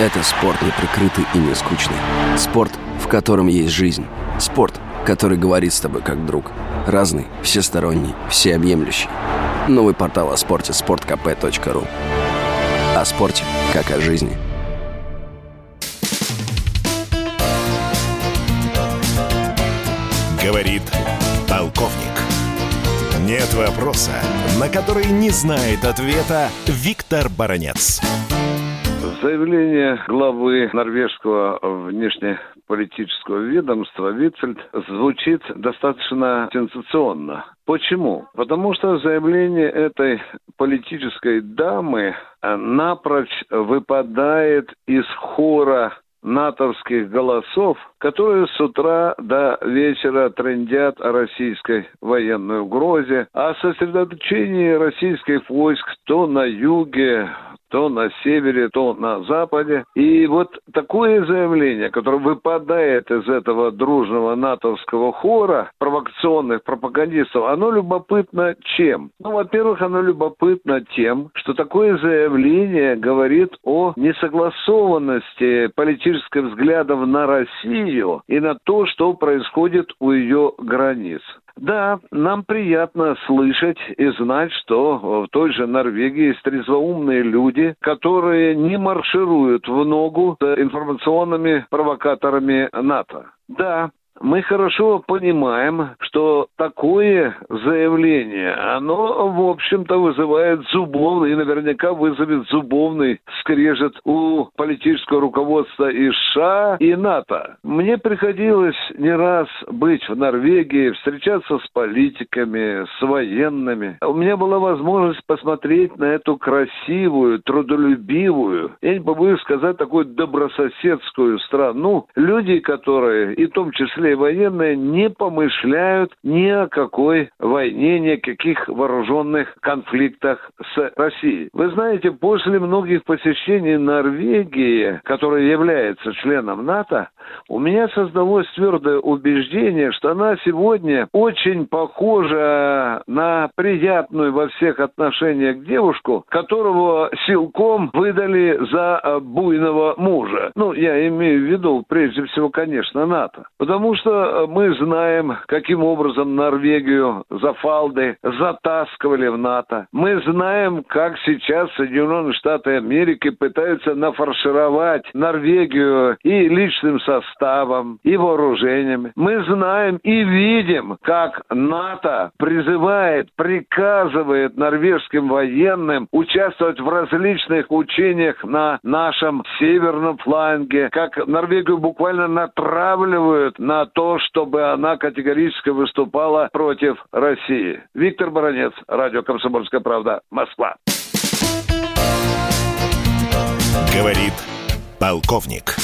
Это спорт неприкрытый и не скучный. Спорт, в котором есть жизнь. Спорт, который говорит с тобой как друг. Разный, всесторонний, всеобъемлющий. Новый портал о спорте – sportkp.ru О спорте, как о жизни. Говорит полковник. Нет вопроса, на который не знает ответа Виктор Баранец. Заявление главы норвежского внешнеполитического ведомства Витфельд звучит достаточно сенсационно. Почему? Потому что заявление этой политической дамы напрочь выпадает из хора натовских голосов, которые с утра до вечера трендят о российской военной угрозе, о сосредоточении российских войск то на юге, то на севере, то на западе. И вот такое заявление, которое выпадает из этого дружного натовского хора провокационных пропагандистов, оно любопытно чем? Ну, во-первых, оно любопытно тем, что такое заявление говорит о несогласованности политических взглядов на Россию и на то, что происходит у ее границ. Да, нам приятно слышать и знать, что в той же Норвегии есть трезвоумные люди, которые не маршируют в ногу с информационными провокаторами НАТО. Да, мы хорошо понимаем, что такое заявление, оно, в общем-то, вызывает зубовный, и наверняка вызовет зубовный скрежет у политического руководства и США, и НАТО. Мне приходилось не раз быть в Норвегии, встречаться с политиками, с военными. У меня была возможность посмотреть на эту красивую, трудолюбивую, я не побоюсь сказать, такую добрососедскую страну, люди, которые, и в том числе и военные не помышляют ни о какой войне, ни о каких вооруженных конфликтах с Россией. Вы знаете, после многих посещений Норвегии, которая является членом НАТО, у меня создалось твердое убеждение, что она сегодня очень похожа на приятную во всех отношениях девушку, которого силком выдали за буйного мужа. Ну, я имею в виду, прежде всего, конечно, НАТО. Потому что мы знаем, каким образом Норвегию за фалды затаскивали в НАТО. Мы знаем, как сейчас Соединенные Штаты Америки пытаются нафаршировать Норвегию и личным составом составом и вооружениями. Мы знаем и видим, как НАТО призывает, приказывает норвежским военным участвовать в различных учениях на нашем северном фланге, как Норвегию буквально натравливают на то, чтобы она категорически выступала против России. Виктор Баранец, радио «Комсомольская правда», Москва. Говорит полковник.